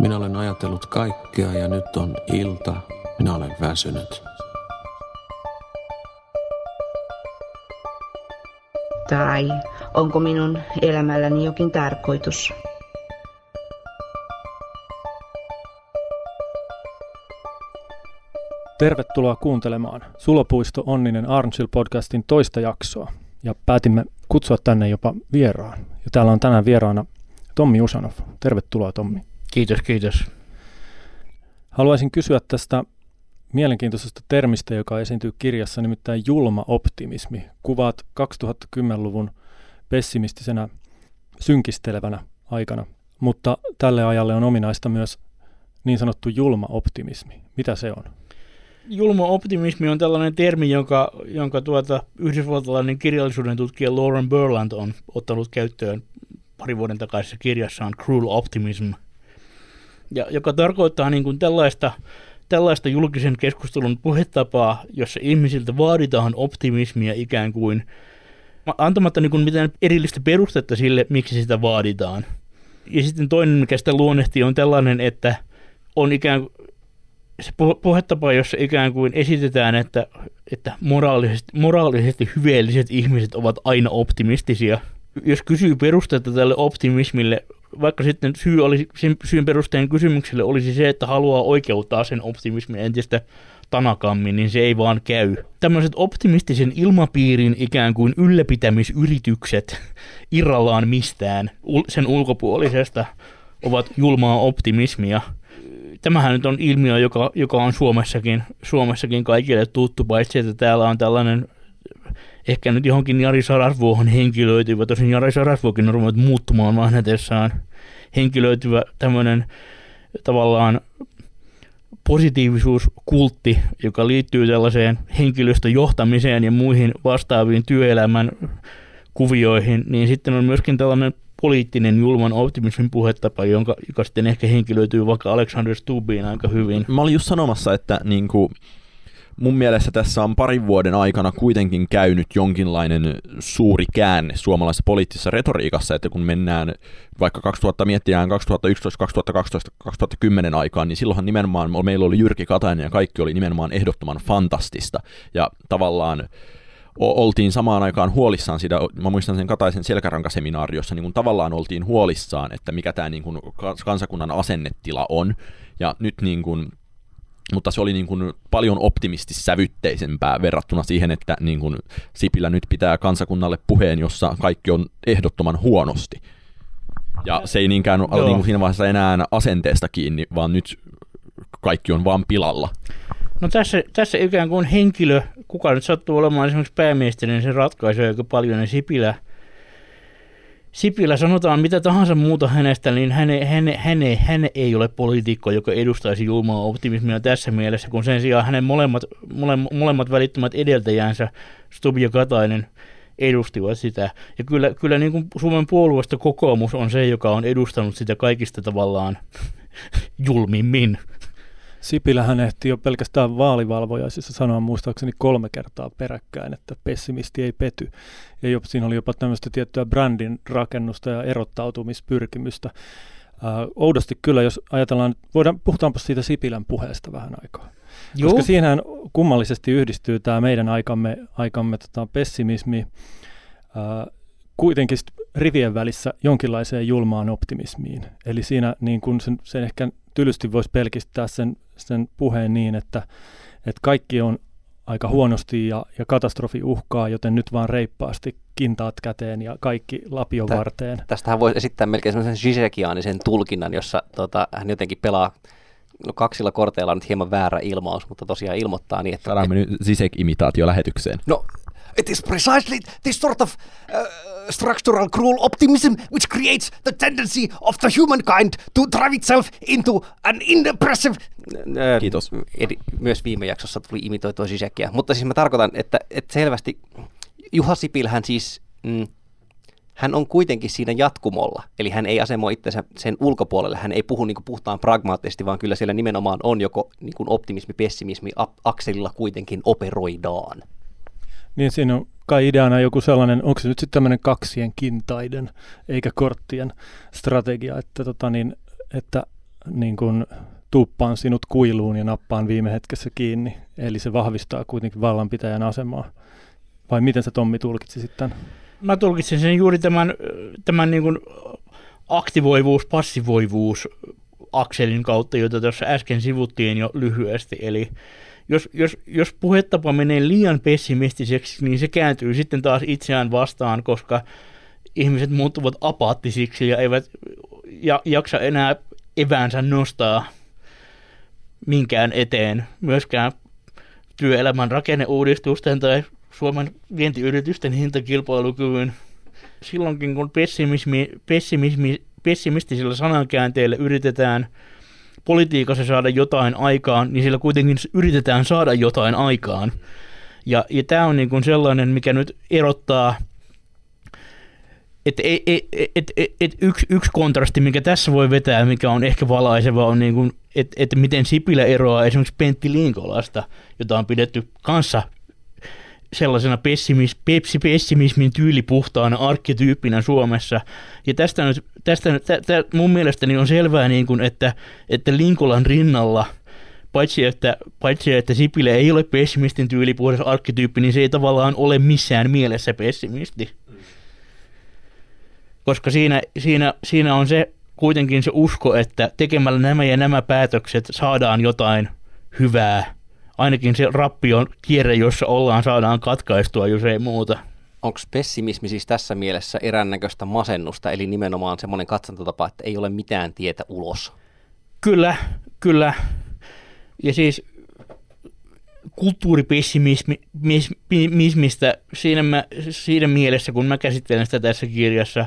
Minä olen ajatellut kaikkea ja nyt on ilta. Minä olen väsynyt. Tai onko minun elämälläni jokin tarkoitus? Tervetuloa kuuntelemaan Sulopuisto Onninen Arnchill podcastin toista jaksoa. Ja päätimme kutsua tänne jopa vieraan. Ja täällä on tänään vieraana Tommi Usanov. Tervetuloa Tommi. Kiitos, kiitos. Haluaisin kysyä tästä mielenkiintoisesta termistä, joka esiintyy kirjassa, nimittäin julma optimismi. Kuvaat 2010-luvun pessimistisenä synkistelevänä aikana, mutta tälle ajalle on ominaista myös niin sanottu julma optimismi. Mitä se on? Julma optimismi on tällainen termi, jonka, jonka tuota, yhdysvaltalainen kirjallisuuden tutkija Lauren Burland on ottanut käyttöön pari vuoden takaisessa kirjassaan Cruel Optimism, ja, joka tarkoittaa niin kuin tällaista, tällaista julkisen keskustelun puhetapaa, jossa ihmisiltä vaaditaan optimismia ikään kuin antamatta niin kuin mitään erillistä perustetta sille, miksi sitä vaaditaan. Ja sitten toinen, mikä sitä luonnehtii, on tällainen, että on ikään kuin se puhetapa, jossa ikään kuin esitetään, että, että moraalisesti, moraalisesti hyveelliset ihmiset ovat aina optimistisia. Jos kysyy perustetta tälle optimismille, vaikka sitten syy olisi, sen syyn perusteen kysymykselle olisi se, että haluaa oikeuttaa sen optimismin entistä tanakammin, niin se ei vaan käy. Tämmöiset optimistisen ilmapiirin ikään kuin ylläpitämisyritykset irrallaan mistään sen ulkopuolisesta ovat julmaa optimismia. Tämähän nyt on ilmiö, joka, joka on Suomessakin, Suomessakin kaikille tuttu, paitsi että täällä on tällainen ehkä nyt johonkin Jari Sarasvuohon henkilöityvä, tosin Jari Sarasvuokin on ruvennut muuttumaan mahnetessaan henkilöityvä tämmöinen tavallaan positiivisuuskultti, joka liittyy tällaiseen henkilöstöjohtamiseen ja muihin vastaaviin työelämän kuvioihin, niin sitten on myöskin tällainen poliittinen julman optimismin puhetapa, jonka, joka sitten ehkä henkilöityy vaikka Alexander Stubbiin aika hyvin. Mä olin just sanomassa, että niin kuin, mun mielestä tässä on parin vuoden aikana kuitenkin käynyt jonkinlainen suuri käänne suomalaisessa poliittisessa retoriikassa, että kun mennään vaikka 2000 miettiään 2011, 2012, 2010 aikaan, niin silloinhan nimenomaan meillä oli Jyrki Katainen ja kaikki oli nimenomaan ehdottoman fantastista. Ja tavallaan oltiin samaan aikaan huolissaan siitä, mä muistan sen Kataisen selkärankaseminaariossa, niin kun tavallaan oltiin huolissaan, että mikä tämä niin kun kansakunnan asennetila on. Ja nyt niin kun mutta se oli niin kuin paljon optimistissävytteisempää verrattuna siihen, että niin kuin Sipilä nyt pitää kansakunnalle puheen, jossa kaikki on ehdottoman huonosti. Ja se ei niinkään ole niin kuin siinä vaiheessa enää asenteesta kiinni, vaan nyt kaikki on vaan pilalla. No tässä, tässä ikään kuin henkilö, kuka nyt sattuu olemaan esimerkiksi pääministeri, niin se ratkaisee aika paljon, ja Sipilä – Sipilä sanotaan mitä tahansa muuta hänestä, niin hän, hän, hän, hän ei ole poliitikko, joka edustaisi julmaa optimismia tässä mielessä, kun sen sijaan hänen molemmat, mole, molemmat välittömät edeltäjänsä, Stubb ja Katainen, edustivat sitä. Ja kyllä, kyllä niin kuin Suomen puolueesta kokoomus on se, joka on edustanut sitä kaikista tavallaan julmimmin. Sipilähän ehti jo pelkästään vaalivalvojaisissa sanoa muistaakseni kolme kertaa peräkkäin, että pessimisti ei pety. Ja jopa, siinä oli jopa tämmöistä tiettyä brändin rakennusta ja erottautumispyrkimystä. Äh, oudosti kyllä, jos ajatellaan, voidaan, puhutaanpa siitä Sipilän puheesta vähän aikaa. Joo. Koska siinähän kummallisesti yhdistyy tämä meidän aikamme, aikamme tota, pessimismi, äh, kuitenkin rivien välissä jonkinlaiseen julmaan optimismiin. Eli siinä niin kun sen, sen ehkä tylysti voisi pelkistää sen, sen puheen niin, että, että kaikki on aika huonosti ja, ja katastrofi uhkaa, joten nyt vaan reippaasti kintaat käteen ja kaikki lapion Tä, varteen. Tästähän voisi esittää melkein sellaisen Zizekianisen tulkinnan, jossa tota, hän jotenkin pelaa no kaksilla korteilla on nyt hieman väärä ilmaus, mutta tosiaan ilmoittaa niin, että... Saadaan me nyt Zizek-imitaatio lähetykseen. No, it is precisely this sort of uh, structural cruel optimism which creates the tendency of the humankind to drive itself into an impressive... Kiitos. Eri, myös viime jaksossa tuli imitoitua Zizekia. Mutta siis mä tarkoitan, että, että selvästi Juha Sipilhän siis... Mm, hän on kuitenkin siinä jatkumolla, eli hän ei asemoi itsensä sen ulkopuolelle, hän ei puhu niin kuin puhtaan pragmaattisesti, vaan kyllä siellä nimenomaan on joko niin kuin optimismi, pessimismi, akselilla kuitenkin operoidaan. Niin siinä on kai ideana joku sellainen, onko se nyt sitten tämmöinen kaksien kintaiden eikä korttien strategia, että, tota niin, että niin kuin tuppaan sinut kuiluun ja nappaan viime hetkessä kiinni. Eli se vahvistaa kuitenkin vallanpitäjän asemaa. Vai miten sä Tommi tulkitsisit tämän? Mä tulkitsin sen juuri tämän, tämän niin kuin aktivoivuus, passivoivuus akselin kautta, jota tuossa äsken sivuttiin jo lyhyesti. Eli jos, jos, jos puhetapa menee liian pessimistiseksi, niin se kääntyy sitten taas itseään vastaan, koska ihmiset muuttuvat apaattisiksi ja eivät ja, jaksa enää eväänsä nostaa minkään eteen, myöskään työelämän rakenneuudistusten tai Suomen vientiyritysten hintakilpailukyvyn. Silloinkin kun pessimismi, pessimismi, pessimistisillä sanankäänteillä yritetään politiikassa saada jotain aikaan, niin sillä kuitenkin yritetään saada jotain aikaan. Ja, ja tämä on niin kuin sellainen, mikä nyt erottaa – et, et, et, et, et, et yksi, yksi kontrasti, mikä tässä voi vetää, mikä on ehkä valaiseva, on niin kuin, että et miten Sipilä eroaa esimerkiksi Pentti Linkolasta, jota on pidetty kanssa sellaisena pessimis, pepsi, pessimismin tyylipuhtaana arkkityyppinä Suomessa. Ja tästä, nyt, tästä tä, tä, mun mielestäni on selvää, niin kuin, että, että Linkolan rinnalla – paitsi että, paitsi että Sipilä ei ole pessimistin tyylipuhdas arkkityyppi, niin se ei tavallaan ole missään mielessä pessimisti koska siinä, siinä, siinä on se kuitenkin se usko, että tekemällä nämä ja nämä päätökset saadaan jotain hyvää. Ainakin se rappion kierre, jossa ollaan, saadaan katkaistua, jos ei muuta. Onko pessimismi siis tässä mielessä erännäköistä masennusta, eli nimenomaan semmoinen katsantotapa, että ei ole mitään tietä ulos? Kyllä, kyllä. Ja siis kulttuuripessimismistä siinä, mä, siinä mielessä, kun mä käsittelen sitä tässä kirjassa,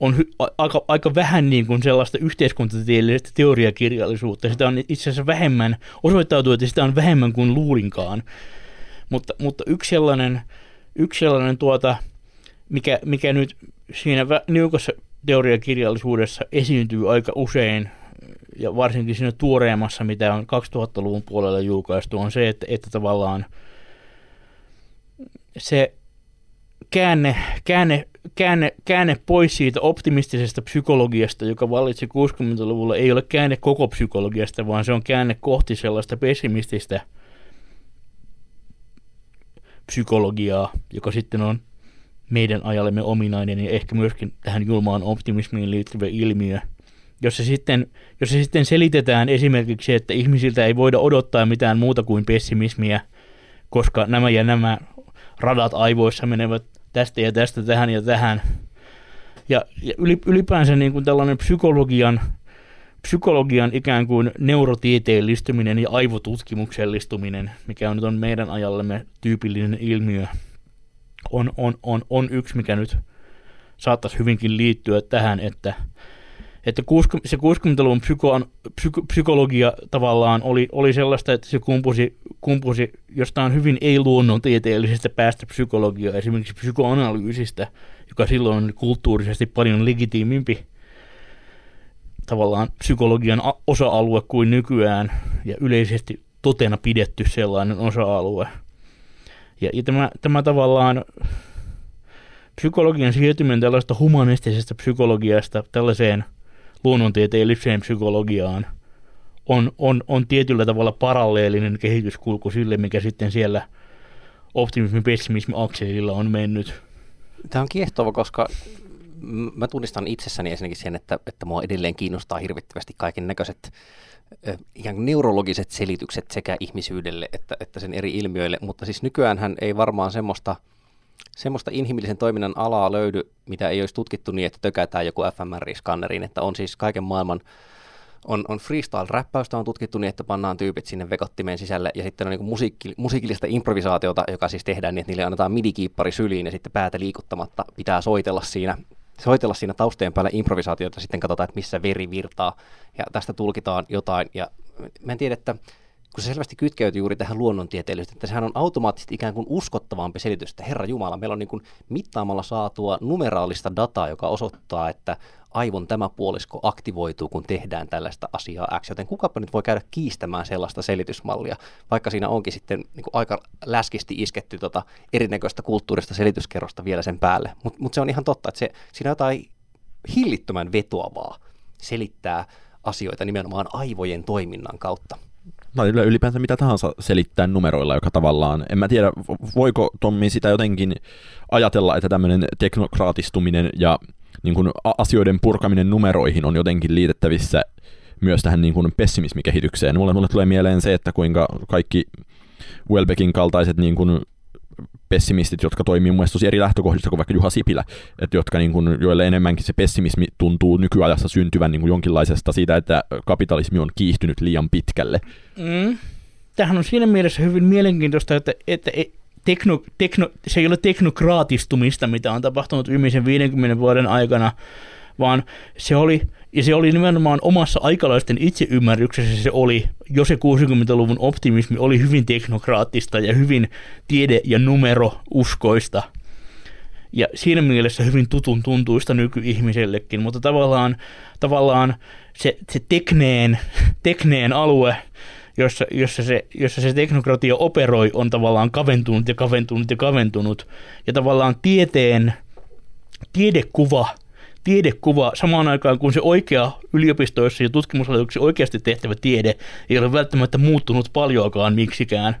on hy- aika, aika vähän niin kuin sellaista yhteiskuntatieteellistä teoriakirjallisuutta. Sitä on itse asiassa vähemmän, osoittautuu, että sitä on vähemmän kuin luulinkaan. Mutta, mutta yksi sellainen, yksi sellainen tuota, mikä, mikä nyt siinä niukassa teoriakirjallisuudessa esiintyy aika usein, ja varsinkin siinä tuoreemmassa, mitä on 2000-luvun puolella julkaistu, on se, että, että tavallaan se käänne, käänne, käänne, käänne pois siitä optimistisesta psykologiasta, joka vallitsi 60-luvulla, ei ole käänne koko psykologiasta, vaan se on käänne kohti sellaista pessimististä psykologiaa, joka sitten on meidän ajallemme ominainen ja ehkä myöskin tähän julmaan optimismiin liittyvä ilmiö, jos se, sitten, jos se sitten selitetään esimerkiksi, että ihmisiltä ei voida odottaa mitään muuta kuin pessimismiä, koska nämä ja nämä radat aivoissa menevät tästä ja tästä tähän ja tähän. Ja, ja ylipäänsä niin kuin tällainen psykologian, psykologian ikään kuin neurotieteellistyminen ja aivotutkimuksellistuminen, mikä on nyt on meidän ajallemme tyypillinen ilmiö, on, on, on, on yksi, mikä nyt saattaisi hyvinkin liittyä tähän, että – että se 60-luvun psyko, psyko, psykologia tavallaan oli, oli sellaista, että se kumpusi, kumpusi jostain hyvin ei-luonnontieteellisestä päästä psykologiaa, esimerkiksi psykoanalyysistä, joka silloin oli kulttuurisesti paljon legitiimimpi tavallaan psykologian osa-alue kuin nykyään ja yleisesti totena pidetty sellainen osa-alue. Ja, ja tämä, tämä tavallaan psykologian siirtyminen tällaista humanistisesta psykologiasta tällaiseen – luonnontieteelliseen psykologiaan on, on, on tietyllä tavalla paralleellinen kehityskulku sille, mikä sitten siellä optimismi pessimismi akselilla on mennyt. Tämä on kiehtova, koska mä tunnistan itsessäni ensinnäkin sen, että, että mua edelleen kiinnostaa hirvittävästi kaiken näköiset ihan neurologiset selitykset sekä ihmisyydelle että, että sen eri ilmiöille, mutta siis nykyään hän ei varmaan semmoista – semmoista inhimillisen toiminnan alaa löydy, mitä ei olisi tutkittu niin, että tökätään joku fMRI-skanneriin, että on siis kaiken maailman on, on freestyle-räppäystä on tutkittu niin, että pannaan tyypit sinne vekottimeen sisälle, ja sitten on niin musiikki, musiikillista improvisaatiota, joka siis tehdään niin, että niille annetaan midikiippari syliin, ja sitten päätä liikuttamatta pitää soitella siinä, soitella siinä taustojen päällä improvisaatiota, sitten katsotaan, että missä veri virtaa, ja tästä tulkitaan jotain, ja mä en tiedä, että kun se selvästi kytkeytyy juuri tähän luonnontieteellisyyteen, että sehän on automaattisesti ikään kuin uskottavampi selitys, että Herra Jumala, meillä on niin kuin mittaamalla saatua numeraalista dataa, joka osoittaa, että aivon tämä puolisko aktivoituu, kun tehdään tällaista asiaa X, joten kukapa nyt voi käydä kiistämään sellaista selitysmallia, vaikka siinä onkin sitten niin kuin aika läskisti isketty tota erinäköistä kulttuurista selityskerrosta vielä sen päälle. Mutta mut se on ihan totta, että se, siinä on jotain hillittömän vetoavaa selittää asioita nimenomaan aivojen toiminnan kautta. Tai ylipäänsä mitä tahansa selittää numeroilla, joka tavallaan, en mä tiedä, voiko Tommi sitä jotenkin ajatella, että tämmöinen teknokraatistuminen ja niin kuin asioiden purkaminen numeroihin on jotenkin liitettävissä myös tähän niin kuin pessimismikehitykseen. Mulle, mulle tulee mieleen se, että kuinka kaikki Welbeckin kaltaiset niin kuin pessimistit, jotka toimii mun mielestä eri lähtökohdista kuin vaikka Juha Sipilä, että jotka niin kuin, joille enemmänkin se pessimismi tuntuu nykyajassa syntyvän niin kuin jonkinlaisesta siitä, että kapitalismi on kiihtynyt liian pitkälle. Mm. Tämähän on siinä mielessä hyvin mielenkiintoista, että, että e- tekno, tekno, se ei ole teknokraatistumista, mitä on tapahtunut viimeisen 50 vuoden aikana, vaan se oli, ja se oli nimenomaan omassa aikalaisten itseymmärryksessä se oli, jo se 60-luvun optimismi oli hyvin teknokraattista ja hyvin tiede- ja numerouskoista. Ja siinä mielessä hyvin tutun tuntuista nykyihmisellekin, mutta tavallaan, tavallaan se, se tekneen, tekneen alue, jossa, jossa, se, jossa se teknokratia operoi, on tavallaan kaventunut ja kaventunut ja kaventunut. Ja tavallaan tieteen, tiedekuva, tiedekuva samaan aikaan kun se oikea yliopistoissa ja tutkimuslaitoksissa oikeasti tehtävä tiede ei ole välttämättä muuttunut paljoakaan miksikään.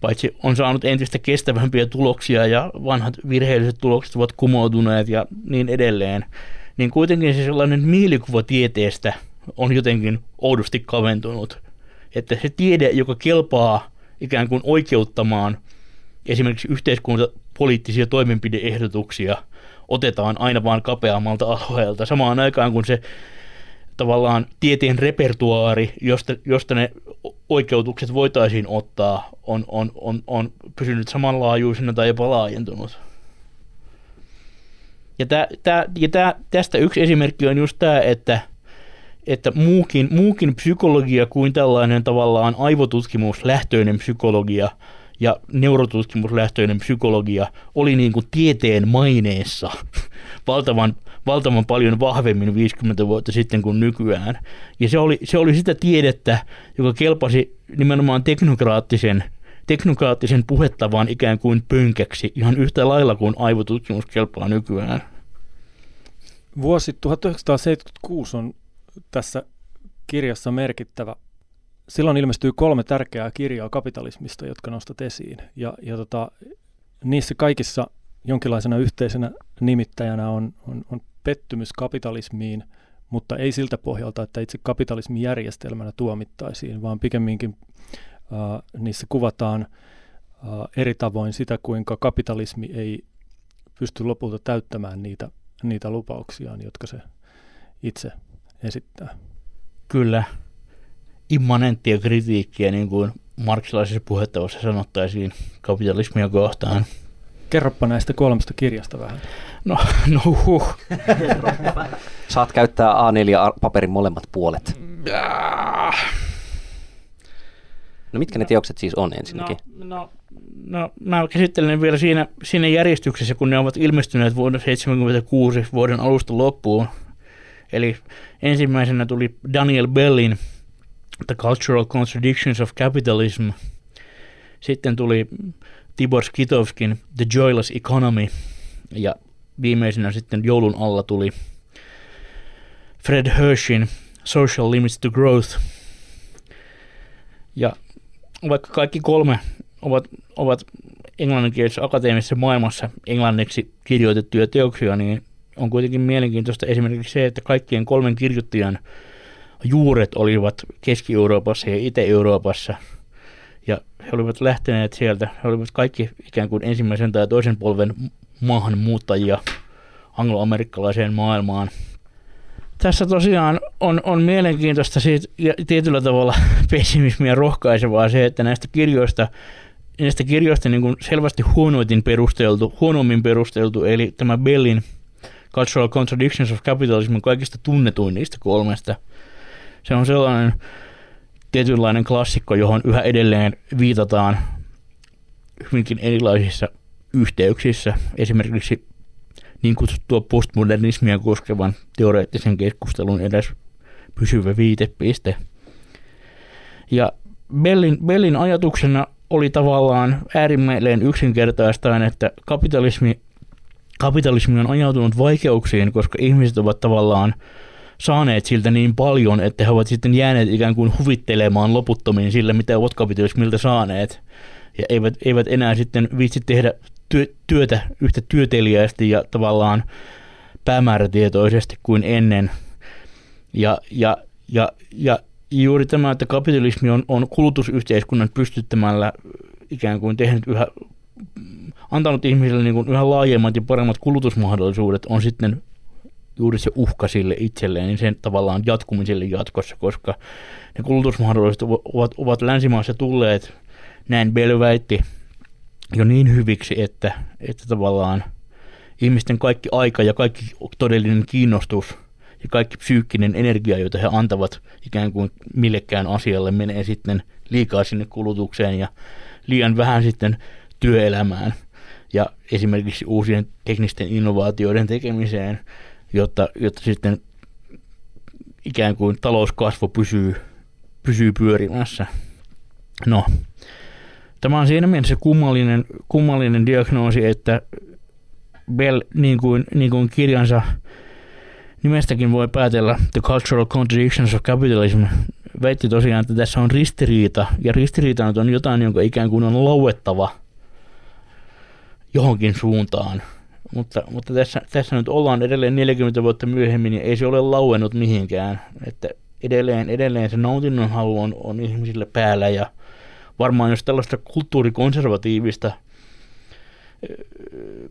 Paitsi on saanut entistä kestävämpiä tuloksia ja vanhat virheelliset tulokset ovat kumoutuneet ja niin edelleen. Niin kuitenkin se sellainen mielikuva tieteestä on jotenkin oudosti kaventunut että se tiede, joka kelpaa ikään kuin oikeuttamaan esimerkiksi yhteiskuntapoliittisia toimenpideehdotuksia, otetaan aina vaan kapeammalta alueelta. Samaan aikaan kun se tavallaan tieteen repertuaari, josta, josta ne oikeutukset voitaisiin ottaa, on, on, on, on pysynyt samanlaajuisena tai jopa laajentunut. Ja, tää, tää, ja tää, tästä yksi esimerkki on just tämä, että – että muukin, muukin psykologia kuin tällainen tavallaan aivotutkimuslähtöinen psykologia ja neurotutkimuslähtöinen psykologia oli niin kuin tieteen maineessa valtavan, valtavan paljon vahvemmin 50 vuotta sitten kuin nykyään. Ja se oli, se oli sitä tiedettä, joka kelpasi nimenomaan teknokraattisen teknokraattisen puhettavan ikään kuin pönkäksi ihan yhtä lailla kuin aivotutkimus kelpaa nykyään. Vuosi 1976 on tässä kirjassa merkittävä. Silloin ilmestyy kolme tärkeää kirjaa kapitalismista, jotka nostat esiin. Ja, ja tota, niissä kaikissa jonkinlaisena yhteisenä nimittäjänä on, on, on pettymys kapitalismiin, mutta ei siltä pohjalta, että itse kapitalismin järjestelmänä tuomittaisiin, vaan pikemminkin äh, niissä kuvataan äh, eri tavoin sitä, kuinka kapitalismi ei pysty lopulta täyttämään niitä, niitä lupauksiaan, jotka se itse esittää. Kyllä, immanenttia kritiikkiä, niin kuin marksilaisessa puhettavassa sanottaisiin kapitalismia kohtaan. Kerropa näistä kolmesta kirjasta vähän. No, no huh. Saat käyttää A4-paperin molemmat puolet. No mitkä ne teokset siis on ensinnäkin? No, no, no mä käsittelen ne vielä siinä, siinä järjestyksessä, kun ne ovat ilmestyneet vuonna 1976 vuoden alusta loppuun. Eli ensimmäisenä tuli Daniel Bellin The Cultural Contradictions of Capitalism. Sitten tuli Tibor Skitovskin The Joyless Economy. Ja viimeisenä sitten joulun alla tuli Fred Hershin Social Limits to Growth. Ja vaikka kaikki kolme ovat, ovat englanninkielisessä akateemisessa maailmassa englanniksi kirjoitettuja teoksia, niin on kuitenkin mielenkiintoista esimerkiksi se, että kaikkien kolmen kirjoittajan juuret olivat Keski-Euroopassa ja Itä-Euroopassa. Ja he olivat lähteneet sieltä, he olivat kaikki ikään kuin ensimmäisen tai toisen polven maahanmuuttajia angloamerikkalaiseen maailmaan. Tässä tosiaan on, on mielenkiintoista siitä, ja tietyllä tavalla pessimismiä rohkaisevaa se, että näistä kirjoista näistä kirjoista niin kuin selvästi huonoitin perusteltu, huonommin perusteltu, eli tämä Bellin Cultural Contradictions of Capitalism on kaikista tunnetuin niistä kolmesta. Se on sellainen tietynlainen klassikko, johon yhä edelleen viitataan hyvinkin erilaisissa yhteyksissä. Esimerkiksi niin kutsuttua postmodernismia koskevan teoreettisen keskustelun edes pysyvä viitepiste. Ja Bellin, Bellin ajatuksena oli tavallaan äärimmäinen yksinkertaistaan, että kapitalismi kapitalismi on ajautunut vaikeuksiin, koska ihmiset ovat tavallaan saaneet siltä niin paljon, että he ovat sitten jääneet ikään kuin huvittelemaan loputtomiin sillä, mitä ovat kapitalismilta saaneet. Ja eivät, eivät enää sitten viitsi tehdä työ, työtä yhtä työteliästi ja tavallaan päämäärätietoisesti kuin ennen. Ja, ja, ja, ja juuri tämä, että kapitalismi on, on kulutusyhteiskunnan pystyttämällä ikään kuin tehnyt yhä, antanut ihmisille niin kuin yhä laajemmat ja paremmat kulutusmahdollisuudet, on sitten juuri se uhka sille itselleen, niin sen tavallaan jatkumiselle jatkossa, koska ne kulutusmahdollisuudet ovat, ovat länsimaassa tulleet, näin Bell väitti, jo niin hyviksi, että, että tavallaan ihmisten kaikki aika ja kaikki todellinen kiinnostus ja kaikki psyykkinen energia, jota he antavat ikään kuin millekään asialle, menee sitten liikaa sinne kulutukseen ja liian vähän sitten työelämään. Ja esimerkiksi uusien teknisten innovaatioiden tekemiseen, jotta, jotta sitten ikään kuin talouskasvu pysyy, pysyy pyörimässä. No, tämä on siinä mielessä kummallinen, kummallinen diagnoosi, että Bell, niin kuin, niin kuin kirjansa nimestäkin voi päätellä The Cultural Contradictions of Capitalism, väitti tosiaan, että tässä on ristiriita, ja ristiriita on jotain, jonka ikään kuin on lauettava johonkin suuntaan. Mutta, mutta tässä, tässä nyt ollaan edelleen 40 vuotta myöhemmin, ja ei se ole lauennut mihinkään. Että edelleen, edelleen se nautinnon halu on, on ihmisille päällä, ja varmaan jos tällaista kulttuurikonservatiivista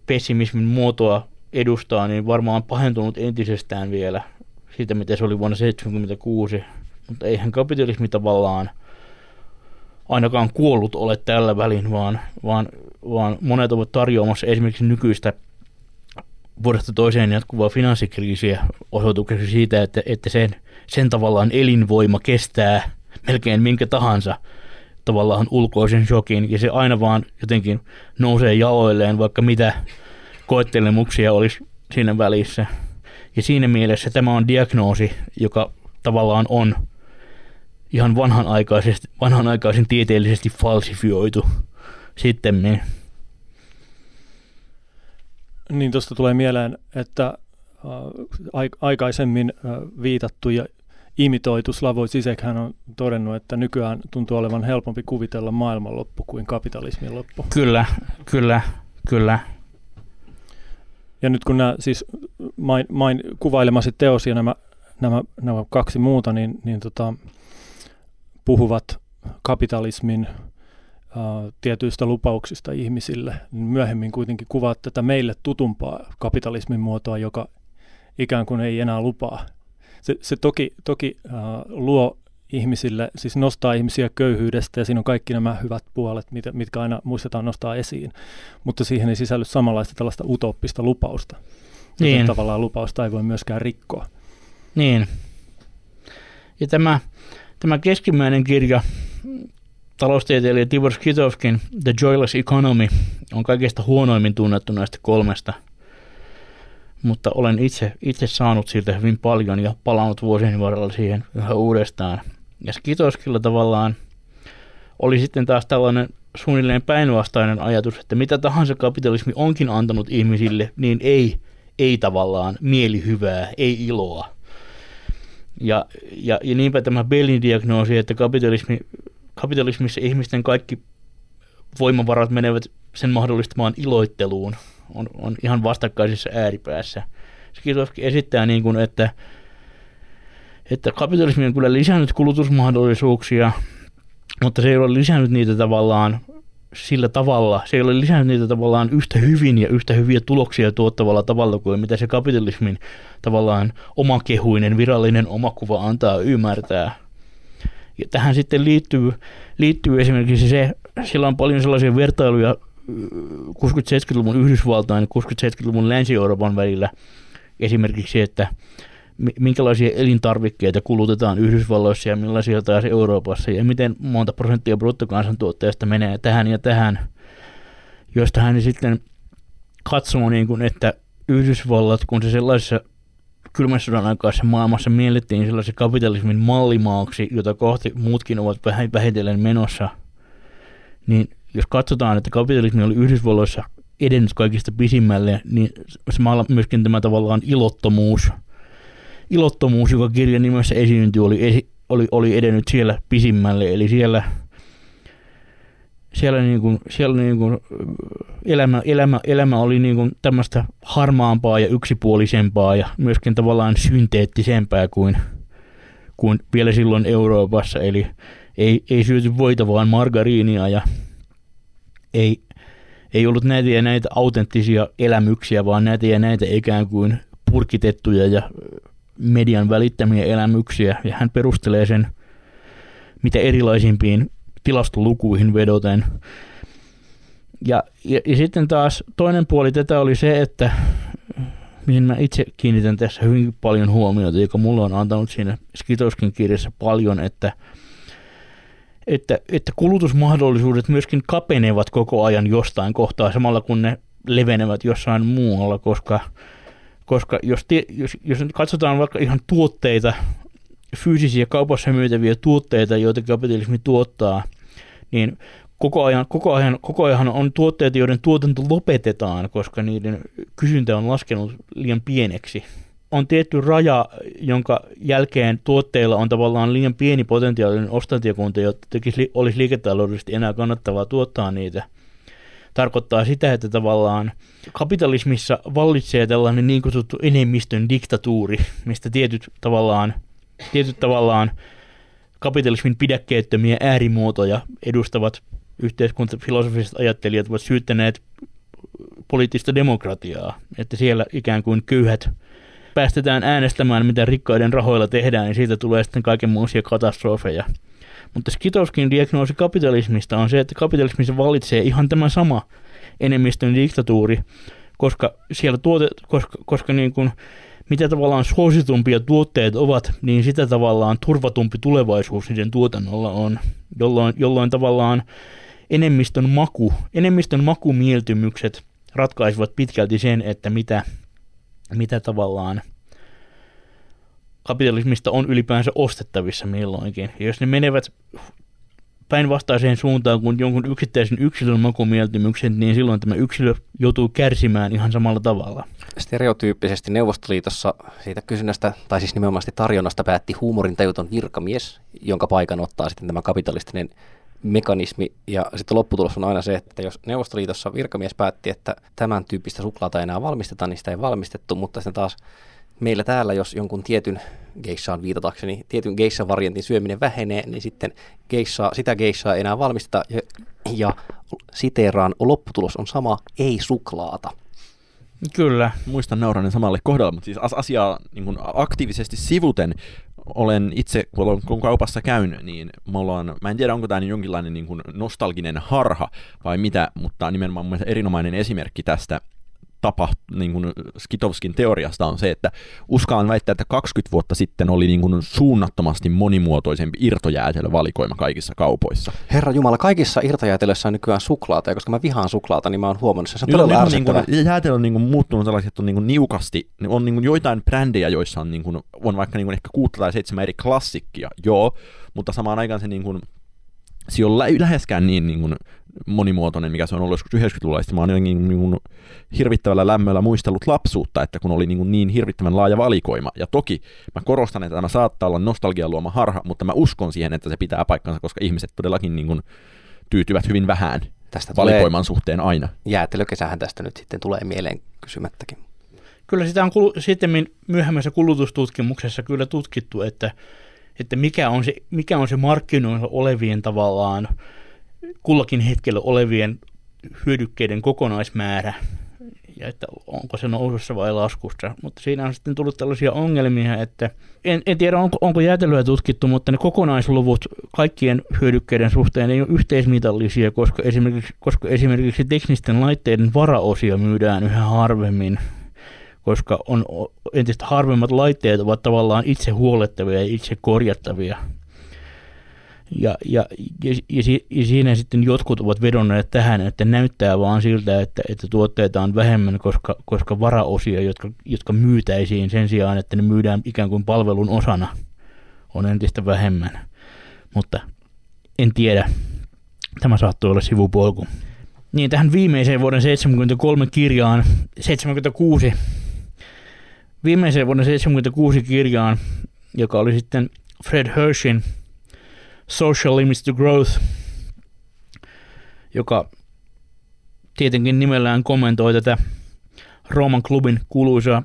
pessimismin muotoa edustaa, niin varmaan pahentunut entisestään vielä siitä, mitä se oli vuonna 1976. Mutta eihän kapitalismi tavallaan ainakaan kuollut ole tällä välin, vaan, vaan, vaan monet ovat tarjoamassa esimerkiksi nykyistä vuodesta toiseen jatkuvaa finanssikriisiä osoitukseksi siitä, että, että sen, sen tavallaan elinvoima kestää melkein minkä tahansa tavallaan ulkoisen shokin, ja se aina vaan jotenkin nousee jaloilleen, vaikka mitä koettelemuksia olisi siinä välissä. Ja siinä mielessä tämä on diagnoosi, joka tavallaan on ihan vanhanaikaisesti, vanhanaikaisen tieteellisesti falsifioitu sitten. Niin tuosta tulee mieleen, että äh, aikaisemmin äh, viitattu ja imitoitu Slavoj Zizek hän on todennut, että nykyään tuntuu olevan helpompi kuvitella maailmanloppu kuin kapitalismin loppu. Kyllä, kyllä, kyllä. Ja nyt kun nämä siis main, main kuvailemasi teos ja nämä, nämä, nämä kaksi muuta, niin, niin tota, puhuvat kapitalismin tietyistä lupauksista ihmisille, niin myöhemmin kuitenkin kuvaat tätä meille tutumpaa kapitalismin muotoa, joka ikään kuin ei enää lupaa. Se, se toki, toki ää, luo ihmisille, siis nostaa ihmisiä köyhyydestä ja siinä on kaikki nämä hyvät puolet, mit, mitkä aina muistetaan nostaa esiin, mutta siihen ei sisälly samanlaista tällaista utoppista lupausta. Niin. Joten tavallaan lupausta ei voi myöskään rikkoa. Niin. Ja tämä, tämä keskimmäinen kirja, taloustieteilijä Tibor Skitovskin The Joyless Economy, on kaikista huonoimmin tunnettu näistä kolmesta. Mutta olen itse, itse saanut siitä hyvin paljon ja palannut vuosien varrella siihen yhä uudestaan. Ja Skitoskilla tavallaan oli sitten taas tällainen suunnilleen päinvastainen ajatus, että mitä tahansa kapitalismi onkin antanut ihmisille, niin ei, ei tavallaan mielihyvää, ei iloa. Ja, ja, ja niinpä tämä Bellin diagnoosi, että kapitalismi, kapitalismissa ihmisten kaikki voimavarat menevät sen mahdollistamaan iloitteluun, on, on ihan vastakkaisessa ääripäässä. Skitowski esittää niin kuin, että että kapitalismi on kyllä lisännyt kulutusmahdollisuuksia, mutta se ei ole lisännyt niitä tavallaan sillä tavalla, se ei ole lisännyt niitä tavallaan yhtä hyvin ja yhtä hyviä tuloksia tuottavalla tavalla kuin mitä se kapitalismin tavallaan omakehuinen virallinen omakuva antaa ymmärtää. Ja tähän sitten liittyy, liittyy esimerkiksi se, sillä on paljon sellaisia vertailuja 60-70-luvun Yhdysvaltain ja 60-70-luvun Länsi-Euroopan välillä. Esimerkiksi, että minkälaisia elintarvikkeita kulutetaan Yhdysvalloissa ja millaisia taas Euroopassa ja miten monta prosenttia bruttokansantuotteesta menee tähän ja tähän, josta hän sitten katsoo, niin kuin, että Yhdysvallat, kun se sellaisessa kylmän sodan aikaisessa maailmassa miellettiin sellaisen kapitalismin mallimaaksi, jota kohti muutkin ovat vähitellen menossa, niin jos katsotaan, että kapitalismi oli Yhdysvalloissa edennyt kaikista pisimmälle, niin samalla myöskin tämä tavallaan ilottomuus – ilottomuus, joka kirjan nimessä esiintyi, oli, esi- oli, oli edennyt siellä pisimmälle. Eli siellä, siellä, niin kuin, siellä niin kuin elämä, elämä, elämä oli niin kuin tämmöistä harmaampaa ja yksipuolisempaa ja myöskin tavallaan synteettisempää kuin, kuin vielä silloin Euroopassa. Eli ei, ei syöty voita, vaan margariinia ja ei, ei ollut näitä ja näitä autenttisia elämyksiä, vaan näitä ja näitä ikään kuin purkitettuja ja median välittämiä elämyksiä. Ja hän perustelee sen mitä erilaisimpiin tilastolukuihin vedoten. Ja, ja, ja sitten taas toinen puoli tätä oli se, että mihin mä itse kiinnitän tässä hyvin paljon huomiota, joka mulla on antanut siinä Skitoskin kirjassa paljon, että, että, että kulutusmahdollisuudet myöskin kapenevat koko ajan jostain kohtaa samalla kun ne levenevät jossain muualla, koska, koska jos, te, jos, jos nyt katsotaan vaikka ihan tuotteita, fyysisiä kaupassa myytäviä tuotteita, joita kapitalismi tuottaa, niin koko ajan, koko, ajan, koko ajan on tuotteita, joiden tuotanto lopetetaan, koska niiden kysyntä on laskenut liian pieneksi. On tietty raja, jonka jälkeen tuotteilla on tavallaan liian pieni potentiaalinen ostantiekunta, jotta tekisi, olisi liiketaloudellisesti enää kannattavaa tuottaa niitä. Tarkoittaa sitä, että tavallaan kapitalismissa vallitsee tällainen niin kutsuttu enemmistön diktatuuri, mistä tietyt tavallaan, tietyt tavallaan kapitalismin pidäkkeettömiä äärimuotoja edustavat yhteiskuntafilosofiset ajattelijat ovat syyttäneet poliittista demokratiaa, että siellä ikään kuin köyhät päästetään äänestämään, mitä rikkaiden rahoilla tehdään, niin siitä tulee sitten kaikenmoisia katastrofeja. Mutta Skitowskin diagnoosi kapitalismista on se, että kapitalismissa vallitsee ihan tämä sama enemmistön diktatuuri, koska siellä tuote, koska, koska niin kuin, mitä tavallaan suositumpia tuotteet ovat, niin sitä tavallaan turvatumpi tulevaisuus niiden tuotannolla on, jolloin, jolloin tavallaan enemmistön maku, enemmistön makumieltymykset ratkaisivat pitkälti sen, että mitä, mitä tavallaan kapitalismista on ylipäänsä ostettavissa milloinkin. Ja jos ne menevät päinvastaiseen suuntaan kuin jonkun yksittäisen yksilön makumieltymykset, niin silloin tämä yksilö joutuu kärsimään ihan samalla tavalla. Stereotyyppisesti Neuvostoliitossa siitä kysynnästä, tai siis nimenomaan tarjonnasta päätti huumorintajuton virkamies, jonka paikan ottaa sitten tämä kapitalistinen mekanismi, ja sitten lopputulos on aina se, että jos Neuvostoliitossa virkamies päätti, että tämän tyyppistä suklaata ei enää valmisteta, niin sitä ei valmistettu, mutta sitten taas meillä täällä, jos jonkun tietyn geissaan viitatakseni, tietyn geissa-variantin syöminen vähenee, niin sitten geissa, sitä geissaa ei enää valmisteta, ja, ja siteeraan, lopputulos on sama, ei suklaata. Kyllä. Muistan nauranen samalle kohdalle, mutta siis asiaa niin kuin aktiivisesti sivuten olen itse, kun, kaupassa käyn, niin mulla on, mä en tiedä onko tämä niin jonkinlainen niin kuin nostalginen harha vai mitä, mutta nimenomaan mun erinomainen esimerkki tästä tapa niin kuin Skitovskin teoriasta on se, että uskallan väittää, että 20 vuotta sitten oli niin kuin suunnattomasti monimuotoisempi irtojäätelövalikoima kaikissa kaupoissa. Herra Jumala, kaikissa irtojäätelöissä on nykyään suklaata, ja koska mä vihaan suklaata, niin mä oon huomannut, että se on Nyt todella on, niin kuin, jäätelö on niin kuin muuttunut sellaiset, että on niin kuin niukasti, on niin kuin joitain brändejä, joissa on, niin kuin, on vaikka niin kuin ehkä kuutta tai seitsemän eri klassikkia, joo, mutta samaan aikaan se niin kuin, se ei ole lä- läheskään niin, niin kuin monimuotoinen, mikä se on ollut joskus 90-luvulla. Sitten mä oon jotenkin niin kuin hirvittävällä lämmöllä muistellut lapsuutta, että kun oli niin, kuin niin hirvittävän laaja valikoima. Ja toki mä korostan, että tämä saattaa olla nostalgian luoma harha, mutta mä uskon siihen, että se pitää paikkansa, koska ihmiset todellakin niin kuin tyytyvät hyvin vähän Tästä tulee valikoiman suhteen aina. jäätelökesähän tästä nyt sitten tulee mieleen kysymättäkin. Kyllä sitä on kulu, sitten myöhemmässä kulutustutkimuksessa kyllä tutkittu, että, että mikä, on se, mikä on se markkinoilla olevien tavallaan kullakin hetkellä olevien hyödykkeiden kokonaismäärä ja että onko se nousussa vai laskussa. Mutta siinä on sitten tullut tällaisia ongelmia, että en, en tiedä onko, onko jäätelyä tutkittu, mutta ne kokonaisluvut kaikkien hyödykkeiden suhteen ei ole yhteismitallisia, koska esimerkiksi, koska esimerkiksi teknisten laitteiden varaosia myydään yhä harvemmin koska on entistä harvemmat laitteet ovat tavallaan itse huolettavia ja itse korjattavia. Ja, ja, ja, ja, ja siinä sitten jotkut ovat vedonneet tähän, että näyttää vaan siltä, että, että tuotteita on vähemmän, koska, koska varaosia, jotka, jotka myytäisiin sen sijaan, että ne myydään ikään kuin palvelun osana, on entistä vähemmän. Mutta en tiedä. Tämä saattoi olla sivupolku. Niin, tähän viimeiseen vuoden 73 kirjaan 76 viimeiseen vuonna 1976 kirjaan, joka oli sitten Fred Hershin Social Limits to Growth, joka tietenkin nimellään kommentoi tätä Rooman klubin kuuluisaa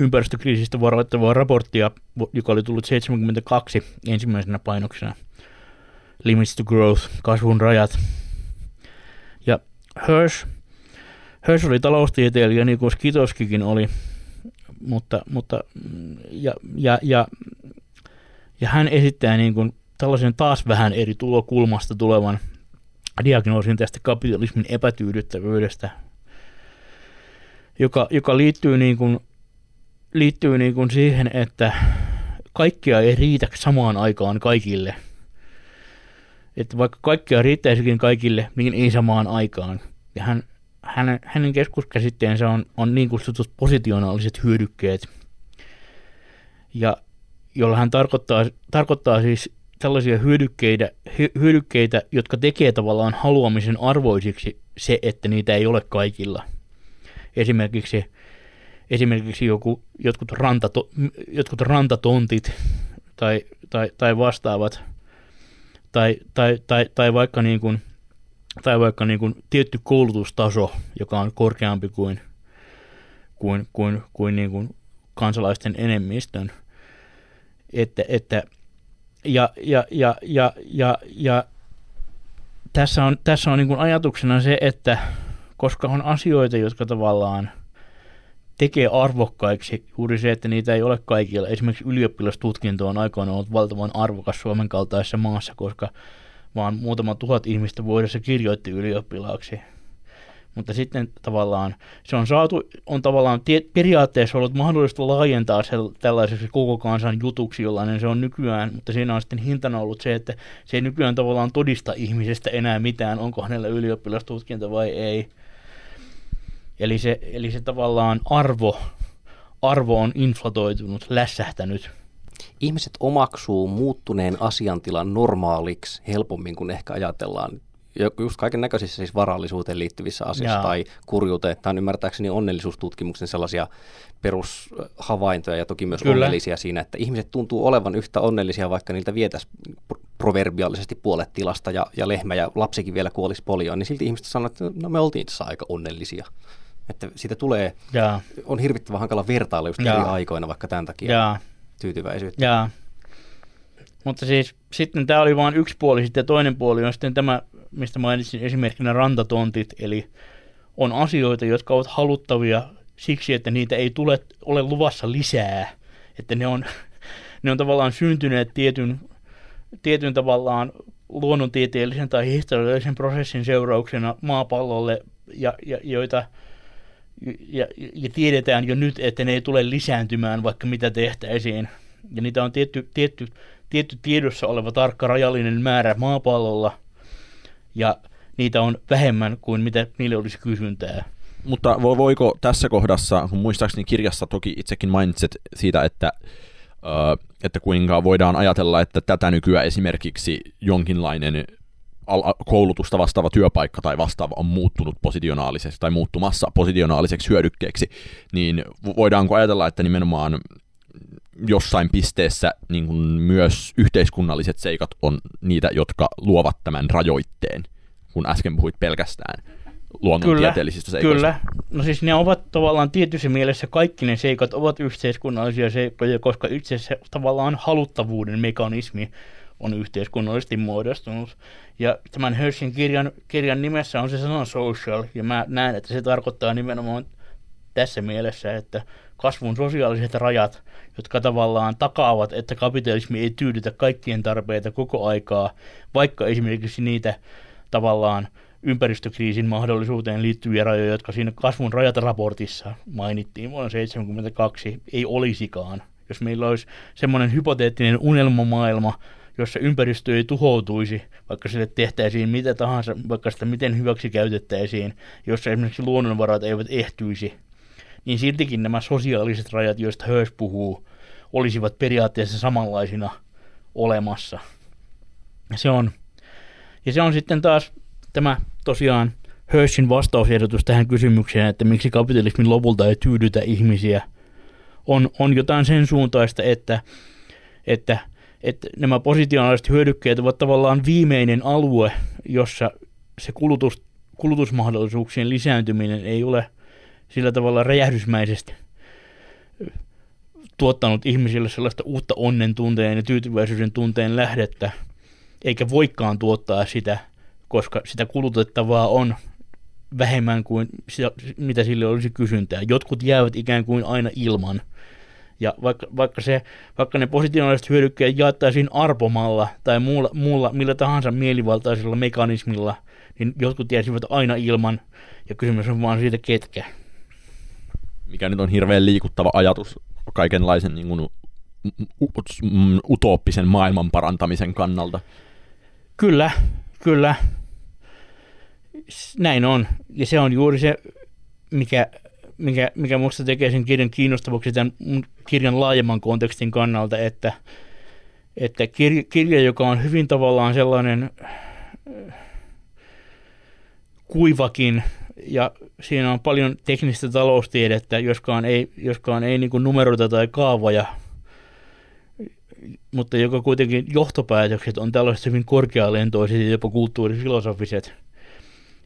ympäristökriisistä varoittavaa raporttia, joka oli tullut 72 ensimmäisenä painoksena. Limits to Growth, kasvun rajat. Ja Hirsch, Hirsch oli taloustieteilijä, niin kuin Skitoskikin oli, mutta, mutta ja, ja, ja, ja hän esittää niin kuin tällaisen taas vähän eri tulokulmasta tulevan diagnoosin tästä kapitalismin epätyydyttävyydestä, joka, joka liittyy, niin kuin, liittyy niin kuin siihen, että kaikkea ei riitä samaan aikaan kaikille. Että vaikka kaikkea riittäisikin kaikille, niin ei samaan aikaan. Ja hän, hänen, hänen keskuskäsitteensä on, on niin kutsutut positionaaliset hyödykkeet, ja jolla hän tarkoittaa, tarkoittaa siis tällaisia hyödykkeitä, hyödykkeitä, jotka tekee tavallaan haluamisen arvoisiksi se, että niitä ei ole kaikilla. Esimerkiksi, esimerkiksi joku, jotkut, rantato, jotkut rantatontit tai, tai, tai vastaavat, tai, tai, tai, tai vaikka, niin kuin, tai vaikka niin kuin tietty koulutustaso, joka on korkeampi kuin, kuin, kuin, kuin, niin kuin kansalaisten enemmistön. Että, että ja, ja, ja, ja, ja, ja tässä on, tässä on niin kuin ajatuksena se, että koska on asioita, jotka tavallaan tekee arvokkaiksi juuri se, että niitä ei ole kaikilla. Esimerkiksi ylioppilastutkinto on aikoinaan ollut valtavan arvokas Suomen kaltaisessa maassa, koska vaan muutama tuhat ihmistä vuodessa kirjoitti ylioppilaaksi mutta sitten tavallaan se on saatu, on tavallaan tie, periaatteessa ollut mahdollista laajentaa se tällaiseksi koko kansan jutuksi, jollainen se on nykyään, mutta siinä on sitten hintana ollut se, että se ei nykyään tavallaan todista ihmisestä enää mitään, onko hänellä ylioppilastutkinto vai ei. Eli se, eli se tavallaan arvo, arvo on inflatoitunut, lässähtänyt. Ihmiset omaksuu muuttuneen asiantilan normaaliksi helpommin kuin ehkä ajatellaan just kaiken näköisissä siis varallisuuteen liittyvissä asioissa Jaa. tai kurjuuteen. Tämä on ymmärtääkseni onnellisuustutkimuksen sellaisia perushavaintoja ja toki myös Kyllä. onnellisia siinä, että ihmiset tuntuu olevan yhtä onnellisia, vaikka niiltä vietäisi proverbiaalisesti puolet tilasta ja, ja lehmä ja lapsikin vielä kuolisi polioon, niin silti ihmiset sanoo, että no me oltiin tässä aika onnellisia. Että siitä tulee, Jaa. on hirvittävän hankala vertailla just eri aikoina vaikka tämän takia Jaa. Tyytyväisyyttä. Jaa. Mutta siis sitten tämä oli vain yksi puoli, sitten toinen puoli on sitten tämä mistä mainitsin esimerkkinä rantatontit, eli on asioita, jotka ovat haluttavia siksi, että niitä ei tule, ole luvassa lisää, että ne on, ne on tavallaan syntyneet tietyn, tietyn tavallaan luonnontieteellisen tai historiallisen prosessin seurauksena maapallolle, ja, ja joita ja, ja tiedetään jo nyt, että ne ei tule lisääntymään, vaikka mitä tehtäisiin. Ja niitä on tietty, tietty, tietty tiedossa oleva tarkka rajallinen määrä maapallolla – ja niitä on vähemmän kuin mitä niille olisi kysyntää. Mutta voiko tässä kohdassa, kun muistaakseni kirjassa toki itsekin mainitset siitä, että, että kuinka voidaan ajatella, että tätä nykyään esimerkiksi jonkinlainen koulutusta vastaava työpaikka tai vastaava on muuttunut positionaaliseksi tai muuttumassa positionaaliseksi hyödykkeeksi, niin voidaanko ajatella, että nimenomaan jossain pisteessä niin kuin myös yhteiskunnalliset seikat on niitä, jotka luovat tämän rajoitteen, kun äsken puhuit pelkästään luonnontieteellisistä kyllä, seikoista. Kyllä, no siis ne ovat tavallaan tietyssä mielessä kaikki ne seikat ovat yhteiskunnallisia seikkoja, koska itse asiassa tavallaan haluttavuuden mekanismi on yhteiskunnallisesti muodostunut. Ja tämän Hershyn kirjan, kirjan nimessä on se sana social, ja mä näen, että se tarkoittaa nimenomaan tässä mielessä, että kasvun sosiaaliset rajat, jotka tavallaan takaavat, että kapitalismi ei tyydytä kaikkien tarpeita koko aikaa, vaikka esimerkiksi niitä tavallaan ympäristökriisin mahdollisuuteen liittyviä rajoja, jotka siinä kasvun rajat raportissa mainittiin vuonna 1972, ei olisikaan. Jos meillä olisi semmoinen hypoteettinen unelmamaailma, jossa ympäristö ei tuhoutuisi, vaikka sille tehtäisiin mitä tahansa, vaikka sitä miten hyväksi käytettäisiin, jossa esimerkiksi luonnonvarat eivät ehtyisi, niin siltikin nämä sosiaaliset rajat, joista Hirsch puhuu, olisivat periaatteessa samanlaisina olemassa. Se on, ja se on sitten taas tämä tosiaan Hirschin vastausehdotus tähän kysymykseen, että miksi kapitalismin lopulta ei tyydytä ihmisiä, on, on jotain sen suuntaista, että, että, että nämä positionaaliset hyödykkeet ovat tavallaan viimeinen alue, jossa se kulutus, kulutusmahdollisuuksien lisääntyminen ei ole sillä tavalla räjähdysmäisesti tuottanut ihmisille sellaista uutta onnen tunteen ja tyytyväisyyden tunteen lähdettä, eikä voikaan tuottaa sitä, koska sitä kulutettavaa on vähemmän kuin sitä, mitä sille olisi kysyntää. Jotkut jäävät ikään kuin aina ilman. Ja vaikka, vaikka, se, vaikka ne positiiviset hyödykkeet jaettaisiin arpomalla tai muulla, muulla millä tahansa mielivaltaisella mekanismilla, niin jotkut jäisivät aina ilman, ja kysymys on vaan siitä ketkä. Mikä nyt on hirveän liikuttava ajatus kaikenlaisen niin kuin, utooppisen maailman parantamisen kannalta. Kyllä, kyllä. Näin on. Ja se on juuri se, mikä, mikä, mikä minusta tekee sen kirjan kiinnostavaksi tämän kirjan laajemman kontekstin kannalta, että, että kirja, kirja, joka on hyvin tavallaan sellainen kuivakin ja siinä on paljon teknistä taloustiedettä, joskaan ei, joskaan ei niin numeroita tai kaavoja, mutta joka kuitenkin johtopäätökset on tällaiset hyvin korkealentoiset ja jopa kulttuurifilosofiset.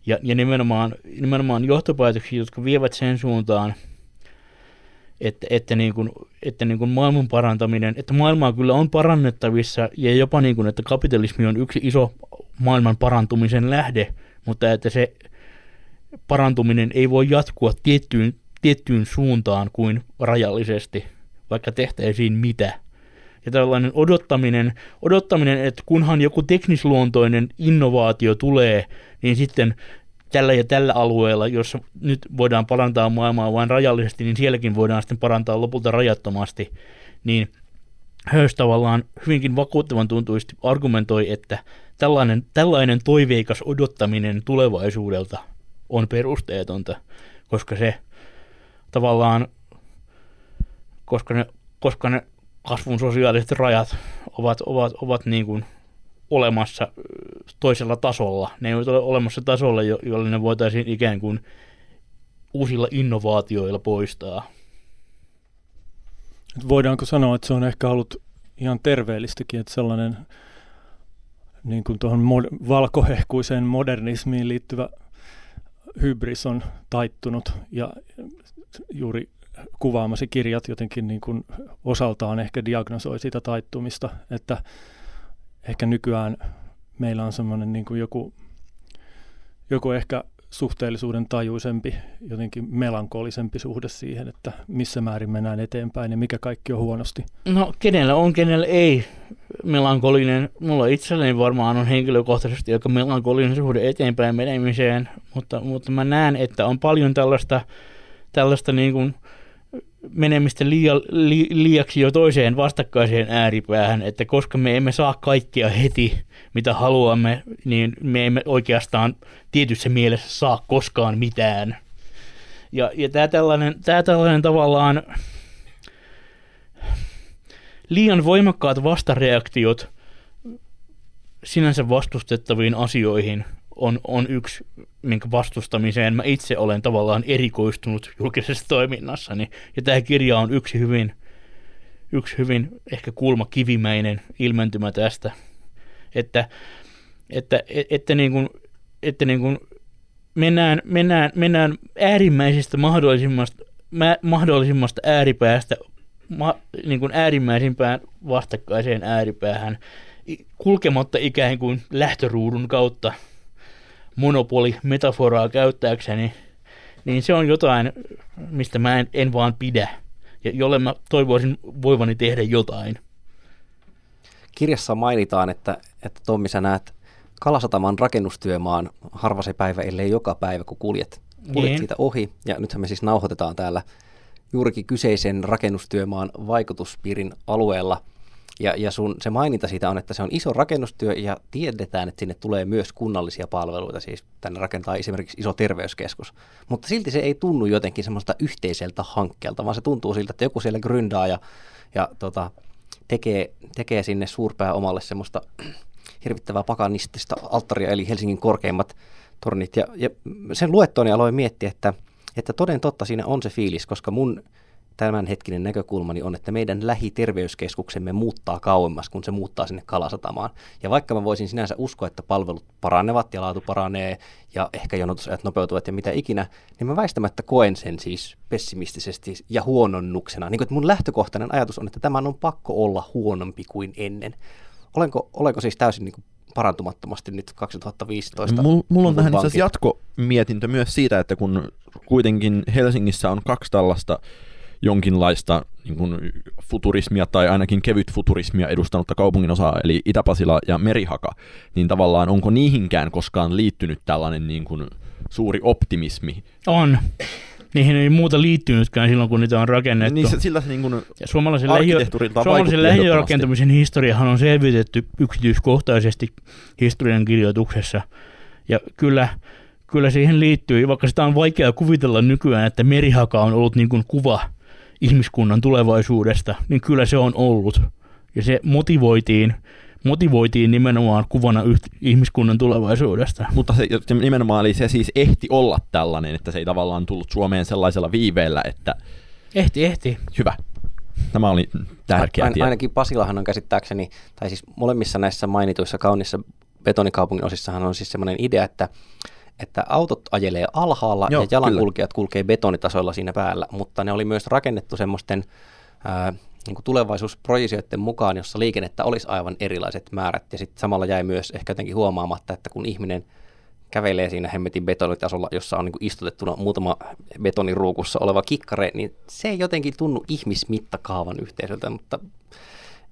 Ja, ja nimenomaan, nimenomaan johtopäätöksiä, jotka vievät sen suuntaan, että, että, niin kuin, että niin kuin maailman parantaminen, että maailmaa kyllä on parannettavissa ja jopa niin kuin, että kapitalismi on yksi iso maailman parantumisen lähde, mutta että se parantuminen ei voi jatkua tiettyyn, tiettyyn suuntaan kuin rajallisesti, vaikka tehtäisiin mitä. Ja tällainen odottaminen, odottaminen, että kunhan joku teknisluontoinen innovaatio tulee, niin sitten tällä ja tällä alueella, jossa nyt voidaan parantaa maailmaa vain rajallisesti, niin sielläkin voidaan sitten parantaa lopulta rajattomasti, niin Höys tavallaan hyvinkin vakuuttavan tuntuisesti argumentoi, että tällainen, tällainen toiveikas odottaminen tulevaisuudelta on perusteetonta, koska se tavallaan, koska ne, koska ne kasvun sosiaaliset rajat ovat, ovat, ovat niin kuin olemassa toisella tasolla. Ne eivät ole olemassa tasolla, jolle ne voitaisiin ikään kuin uusilla innovaatioilla poistaa. Voidaanko sanoa, että se on ehkä ollut ihan terveellistäkin, että sellainen niin kuin tuohon mod- valkohehkuiseen modernismiin liittyvä hybris on taittunut ja juuri kuvaamasi kirjat jotenkin niin kuin osaltaan ehkä diagnosoi sitä taittumista, että ehkä nykyään meillä on semmoinen niin kuin joku, joku ehkä suhteellisuuden tajuisempi, jotenkin melankolisempi suhde siihen, että missä määrin mennään eteenpäin ja mikä kaikki on huonosti. No kenellä on, kenellä ei melankolinen. Mulla itselleni varmaan on henkilökohtaisesti aika melankolinen suhde eteenpäin menemiseen, mutta, mutta mä näen, että on paljon tällaista, tällaista niin kuin menemistä liia, li, liiaksi jo toiseen vastakkaiseen ääripäähän, että koska me emme saa kaikkia heti, mitä haluamme, niin me emme oikeastaan tietyssä mielessä saa koskaan mitään. Ja, ja tämä tällainen, tämä tällainen tavallaan liian voimakkaat vastareaktiot sinänsä vastustettaviin asioihin on, on yksi, minkä vastustamiseen mä itse olen tavallaan erikoistunut julkisessa toiminnassani. Ja tämä kirja on yksi hyvin, yksi hyvin ehkä kulmakivimäinen ilmentymä tästä, että, että, että, niin kuin, että niin kuin mennään, mennään, mennään äärimmäisestä mahdollisimmasta, mä, mahdollisimmasta ääripäästä ma, niin kuin äärimmäisimpään vastakkaiseen ääripäähän kulkematta ikään kuin lähtöruudun kautta monopoli metaforaa käyttääkseni, niin se on jotain, mistä mä en, en vaan pidä ja jolle mä toivoisin voivani tehdä jotain. Kirjassa mainitaan, että, että Tommi, sä näet Kalasataman rakennustyömaan harva se päivä, ellei joka päivä, kun kuljet, kuljet niin. siitä ohi. Ja nythän me siis nauhoitetaan täällä juurikin kyseisen rakennustyömaan vaikutuspiirin alueella. Ja, ja sun se maininta siitä on, että se on iso rakennustyö ja tiedetään, että sinne tulee myös kunnallisia palveluita, siis tänne rakentaa esimerkiksi iso terveyskeskus. Mutta silti se ei tunnu jotenkin semmoista yhteiseltä hankkeelta, vaan se tuntuu siltä, että joku siellä gründaa ja, ja tota, tekee, tekee sinne suurpää omalle semmoista hirvittävää pakanistista alttaria, eli Helsingin korkeimmat tornit. Ja, ja sen luettuani aloin miettiä, että, että toden totta siinä on se fiilis, koska mun tämänhetkinen näkökulmani on, että meidän lähiterveyskeskuksemme muuttaa kauemmas, kun se muuttaa sinne Kalasatamaan. Ja vaikka mä voisin sinänsä uskoa, että palvelut paranevat ja laatu paranee ja ehkä jonotusajat nopeutuvat ja mitä ikinä, niin mä väistämättä koen sen siis pessimistisesti ja huononnuksena. Niin kuin, että mun lähtökohtainen ajatus on, että tämän on pakko olla huonompi kuin ennen. Olenko, olenko siis täysin niin kuin parantumattomasti nyt 2015? Mulla mul on tähän itse asiassa jatkomietintö myös siitä, että kun kuitenkin Helsingissä on kaksi tällaista jonkinlaista niin kuin futurismia tai ainakin kevyt futurismia edustanutta kaupungin osaa, eli Itäpasila ja Merihaka, niin tavallaan onko niihinkään koskaan liittynyt tällainen niin kuin suuri optimismi? On. Niihin ei muuta liittynytkään silloin, kun niitä on rakennettu. Niin se, sillä se niin kuin Ja suomalaisen, lähi- arkkitehtuuriltaan suomalaisen lähiörakentamisen historiahan on selvitetty yksityiskohtaisesti historian kirjoituksessa. Ja kyllä, kyllä siihen liittyy, vaikka sitä on vaikea kuvitella nykyään, että merihaka on ollut niin kuin kuva ihmiskunnan tulevaisuudesta, niin kyllä se on ollut. Ja se motivoitiin, motivoitiin nimenomaan kuvana yht- ihmiskunnan tulevaisuudesta. Mutta se, se nimenomaan eli se siis ehti olla tällainen, että se ei tavallaan tullut Suomeen sellaisella viiveellä, että Ehti, ehti. hyvä. Tämä oli tärkeä Ain, ainakin Pasilahan on käsittääkseni, tai siis molemmissa näissä mainituissa kaunissa betonikaupungin osissahan on siis semmoinen idea, että, että autot ajelee alhaalla Joo, ja jalankulkijat kulkee betonitasoilla siinä päällä, mutta ne oli myös rakennettu semmoisten ää, niin kuin tulevaisuusprojisioiden mukaan, jossa liikennettä olisi aivan erilaiset määrät, ja sitten samalla jäi myös ehkä jotenkin huomaamatta, että kun ihminen kävelee siinä hemmetin betonitasolla, jossa on niin kuin istutettuna muutama betoniruukussa oleva kikkare, niin se ei jotenkin tunnu ihmismittakaavan yhteisöltä, mutta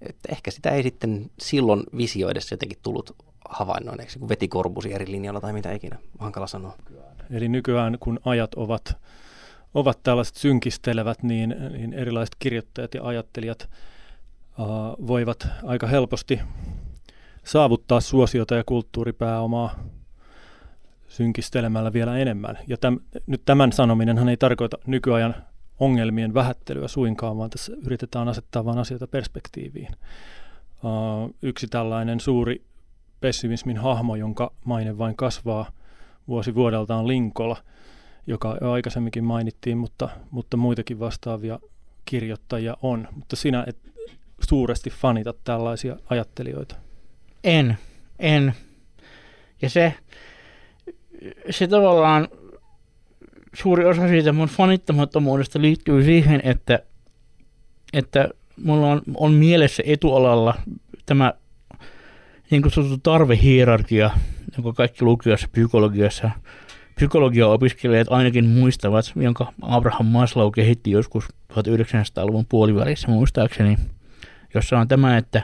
että ehkä sitä ei sitten silloin visioidessa jotenkin tullut havainnoineeksi, kun veti korbusi eri linjalla tai mitä ikinä. Hankala sanoa. Eli nykyään kun ajat ovat, ovat tällaiset synkistelevät, niin, niin erilaiset kirjoittajat ja ajattelijat uh, voivat aika helposti saavuttaa suosiota ja kulttuuripääomaa synkistelemällä vielä enemmän. Ja täm, nyt tämän sanominenhan ei tarkoita nykyajan ongelmien vähättelyä suinkaan, vaan tässä yritetään asettaa vain asioita perspektiiviin. Uh, yksi tällainen suuri pessimismin hahmo, jonka maine vain kasvaa vuosi vuodelta on Linkola, joka jo aikaisemminkin mainittiin, mutta, mutta muitakin vastaavia kirjoittajia on. Mutta sinä et suuresti fanita tällaisia ajattelijoita. En, en. Ja se, se tavallaan suuri osa siitä mun fanittamattomuudesta liittyy siihen, että, että mulla on, on mielessä etualalla tämä niin kutsuttu tarvehierarkia, jonka kaikki lukiossa psykologiassa psykologia-opiskelijat ainakin muistavat, jonka Abraham Maslow kehitti joskus 1900-luvun puolivälissä muistaakseni, jossa on tämä, että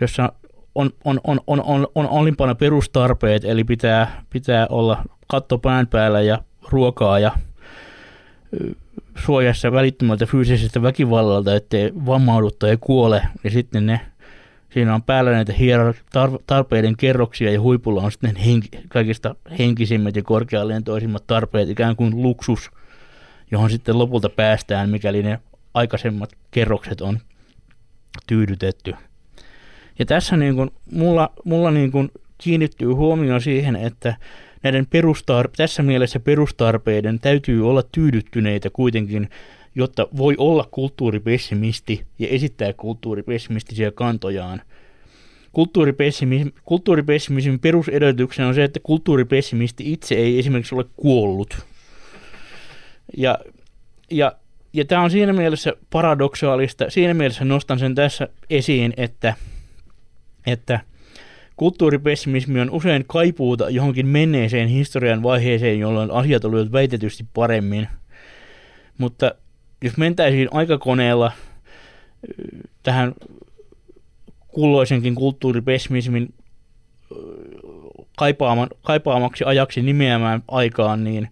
jossa on, on, on, on, on, on alimpana perustarpeet, eli pitää, pitää olla katto pään päällä ja ruokaa ja suojassa välittömältä fyysisestä väkivallalta, ettei vammaudu tai kuole. Ja sitten ne, siinä on päällä näitä hierar- tar- tarpeiden kerroksia ja huipulla on sitten henki, kaikista henkisimmät ja korkealentoisimmat tarpeet, ikään kuin luksus, johon sitten lopulta päästään, mikäli ne aikaisemmat kerrokset on tyydytetty. Ja tässä niin kuin, mulla, mulla niin kuin kiinnittyy huomio siihen, että näiden perustar- tässä mielessä perustarpeiden täytyy olla tyydyttyneitä kuitenkin, jotta voi olla kulttuuripessimisti ja esittää kulttuuripessimistisiä kantojaan. Kulttuuripessimismin, kulttuuripessimismin perusedellytyksenä on se, että kulttuuripessimisti itse ei esimerkiksi ole kuollut. Ja, ja, ja tämä on siinä mielessä paradoksaalista. Siinä mielessä nostan sen tässä esiin, että, että kulttuuripessimismi on usein kaipuuta johonkin menneeseen historian vaiheeseen, jolloin asiat olivat väitetysti paremmin. Mutta jos mentäisiin aikakoneella ö, tähän kulloisenkin kulttuuripessimismin ö, kaipaaman, kaipaamaksi ajaksi nimeämään aikaan, niin,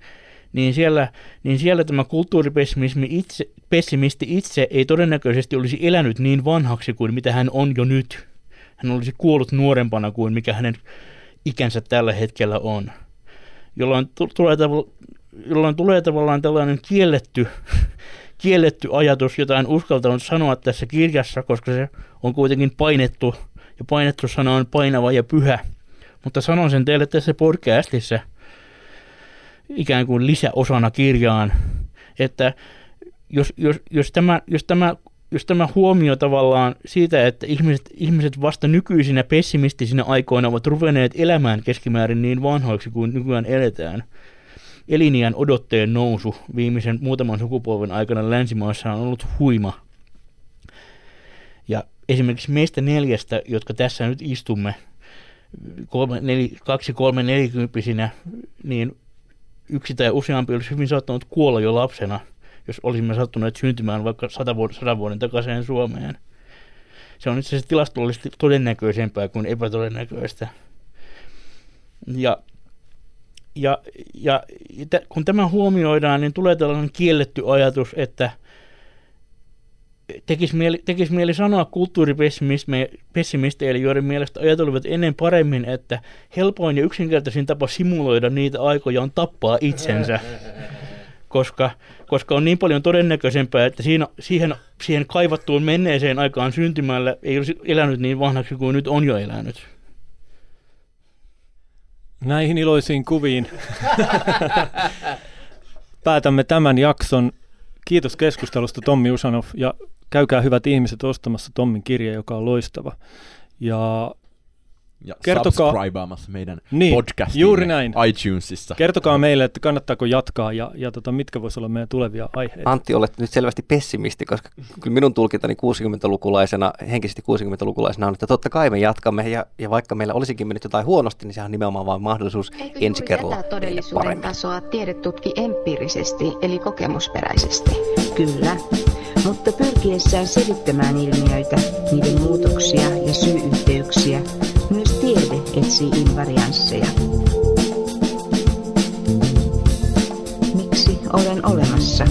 niin, siellä, niin siellä tämä kulttuuripessimismi itse, pessimisti itse ei todennäköisesti olisi elänyt niin vanhaksi kuin mitä hän on jo nyt. Hän olisi kuollut nuorempana kuin mikä hänen ikänsä tällä hetkellä on. Jolloin, tu- tulee, jolloin tulee tavallaan tällainen kielletty, kielletty ajatus, jota en uskaltanut sanoa tässä kirjassa, koska se on kuitenkin painettu, ja painettu sana on painava ja pyhä. Mutta sanon sen teille tässä podcastissa ikään kuin lisäosana kirjaan, että jos, jos, jos, tämä, jos, tämä, jos tämä huomio tavallaan siitä, että ihmiset, ihmiset vasta nykyisinä pessimistisinä aikoina ovat ruvenneet elämään keskimäärin niin vanhoiksi kuin nykyään eletään, eliniän odotteen nousu viimeisen muutaman sukupolven aikana länsimaissa on ollut huima. Ja esimerkiksi meistä neljästä, jotka tässä nyt istumme, kolme, neli, kaksi, kolme, nelikymppisinä, niin yksi tai useampi olisi hyvin saattanut kuolla jo lapsena, jos olisimme sattuneet syntymään vaikka sata vuoden, sadan vuoden takaisin Suomeen. Se on itse asiassa tilastollisesti todennäköisempää kuin epätodennäköistä. Ja, ja, ja kun tämä huomioidaan, niin tulee tällainen kielletty ajatus, että – tekisi mieli, tekisi mieli sanoa kulttuuripessimisteille, joiden mielestä ajatelivat ennen paremmin, että helpoin ja yksinkertaisin tapa simuloida niitä aikoja on tappaa itsensä. Koska, koska on niin paljon todennäköisempää, että siinä, siihen, siihen kaivattuun menneeseen aikaan syntymällä ei olisi elänyt niin vanhaksi kuin nyt on jo elänyt. Näihin iloisiin kuviin päätämme tämän jakson. Kiitos keskustelusta Tommi Usanov ja käykää hyvät ihmiset ostamassa Tommin kirja, joka on loistava. Ja ja Kertokaa, subscribeamassa meidän niin, podcastiin juuri näin. iTunesissa. Kertokaa meille, että kannattaako jatkaa ja, ja tota, mitkä voisi olla meidän tulevia aiheita. Antti, olet nyt selvästi pessimisti, koska kyllä minun tulkintani 60-lukulaisena, henkisesti 60-lukulaisena on, että totta kai me jatkamme ja, ja vaikka meillä olisikin mennyt jotain huonosti, niin sehän on nimenomaan vain mahdollisuus Eikö ensi kerralla todellisuuden paremmin. tasoa tiede tutki empiirisesti, eli kokemusperäisesti? Kyllä, mutta pyrkiessään selittämään ilmiöitä, niiden muutoksia ja syy-yhteyksiä, etsii invariansseja. Miksi olen olemassa?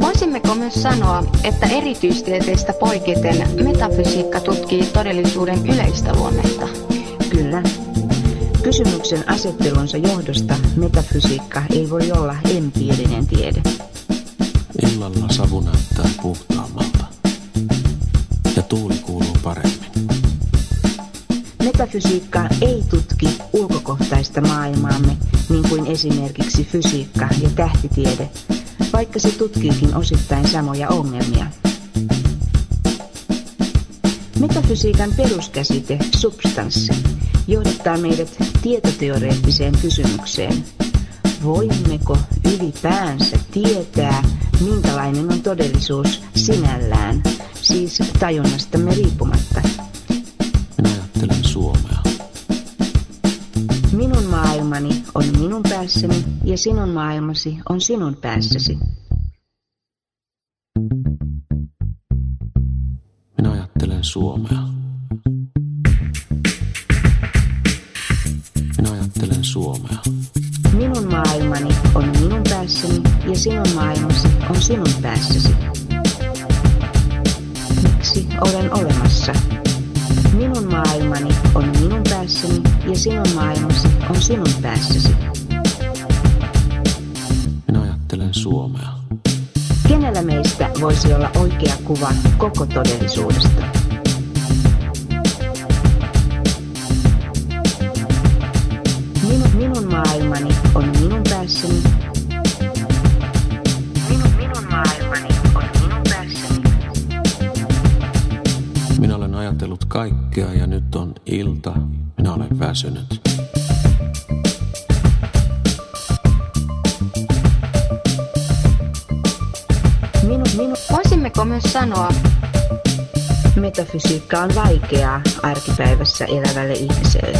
Voisimmeko myös sanoa, että erityistieteistä poiketen metafysiikka tutkii todellisuuden yleistä luonnetta? Kyllä. Kysymyksen asettelunsa johdosta metafysiikka ei voi olla empiirinen tiede. Illalla savu näyttää puhtaammalta. Metafysiikka ei tutki ulkokohtaista maailmaamme, niin kuin esimerkiksi fysiikka ja tähtitiede, vaikka se tutkiikin osittain samoja ongelmia. Metafysiikan peruskäsite, substanssi, johdattaa meidät tietoteoreettiseen kysymykseen. Voimmeko ylipäänsä tietää, minkälainen on todellisuus sinällään, siis tajunnastamme riippumatta? On minun päässäni ja sinun maailmasi on sinun päässäsi. Minä ajattelen Suomea. Minä ajattelen Suomea. Minun maailmani on minun päässäni ja sinun maailmasi on sinun päässäsi. Miksi olen olemassa? Minun maailmani ja sinun maailmasi on sinun päässäsi. Minä ajattelen Suomea. Kenellä meistä voisi olla oikea kuva koko todellisuudesta? Väsynyt. Minun, minun Voisimmeko myös sanoa, metafysiikka on vaikeaa arkipäivässä elävälle ihmiselle.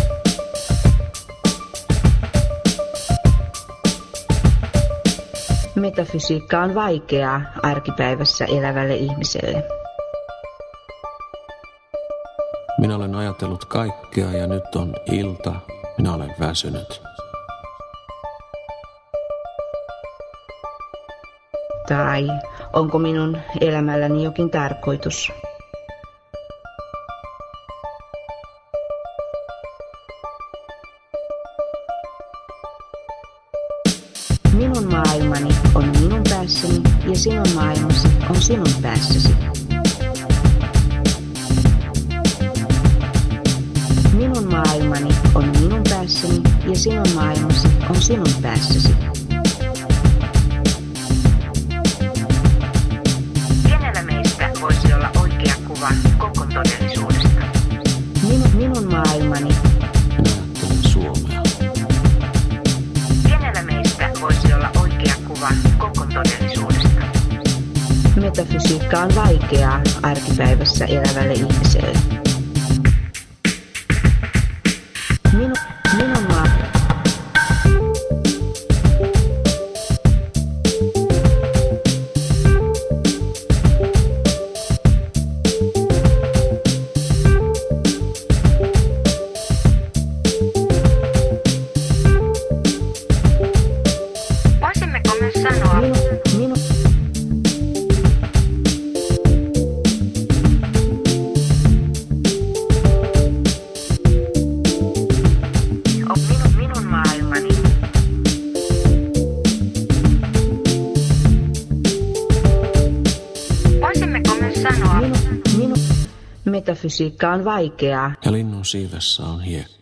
Metafysiikka on vaikeaa arkipäivässä elävälle ihmiselle. Ajatellut kaikkea ja nyt on ilta. Minä olen väsynyt. Tai onko minun elämälläni jokin tarkoitus? Minun maailmani on minun päässäni ja sinun maailmasi on sinun päässäsi. Maailmani on minun päässäni ja sinun maailmasi on sinun päässäsi. Kenellä meistä voisi olla oikea kuva koko todellisuudesta? Minun, minun maailmani. Ajattelen Suomea. Kenellä meistä voisi olla oikea kuva koko todellisuudesta? Metafysiikka on vaikeaa arkipäivässä elävälle ihmiselle. Metafysiikka on vaikeaa Ja linnun siivessä on hiekka.